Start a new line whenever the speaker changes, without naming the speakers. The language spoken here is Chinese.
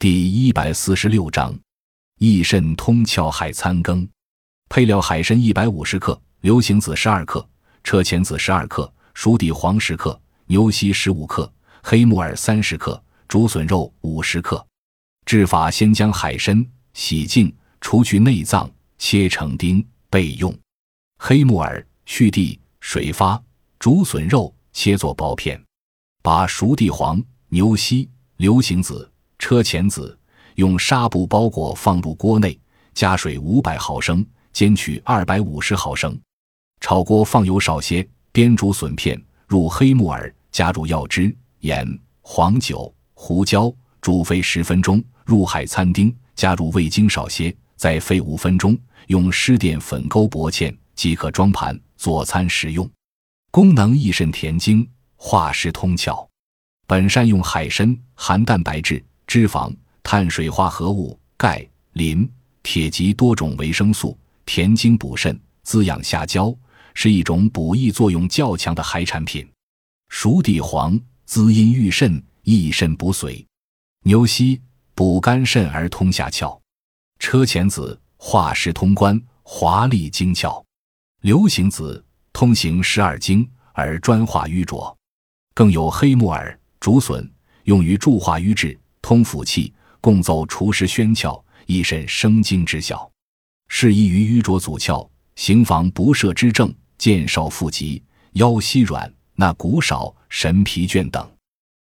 第一百四十六章，益肾通窍海参羹。配料：海参一百五十克，流行子十二克，车前子十二克，熟地黄十克，牛膝十五克，黑木耳三十克，竹笋肉五十克。制法：先将海参洗净，除去内脏，切成丁备用。黑木耳去蒂，水发；竹笋肉切作薄片。把熟地黄、牛膝、流行子。车前子用纱布包裹，放入锅内，加水五百毫升，煎取二百五十毫升。炒锅放油少些，煸煮笋片，入黑木耳，加入药汁、盐、黄酒、胡椒，煮沸十分钟。入海参丁，加入味精少些，再沸五分钟。用湿淀粉勾薄芡，即可装盘做餐食用。功能益肾填精，化湿通窍。本善用海参，含蛋白质。脂肪、碳水化合物、钙、磷、铁及多种维生素，填精补肾，滋养下焦，是一种补益作用较强的海产品。熟地黄滋阴育肾，益肾补髓；牛膝补肝肾而通下窍；车前子化湿通关，华丽精窍；流行子通行十二经而专化瘀浊。更有黑木耳、竹笋，用于助化瘀滞。通腑气，共奏除湿宣窍，益肾生津之效，适宜于瘀浊阻窍、行房不摄之症、见少腹疾、腰膝软、纳骨少、神疲倦等。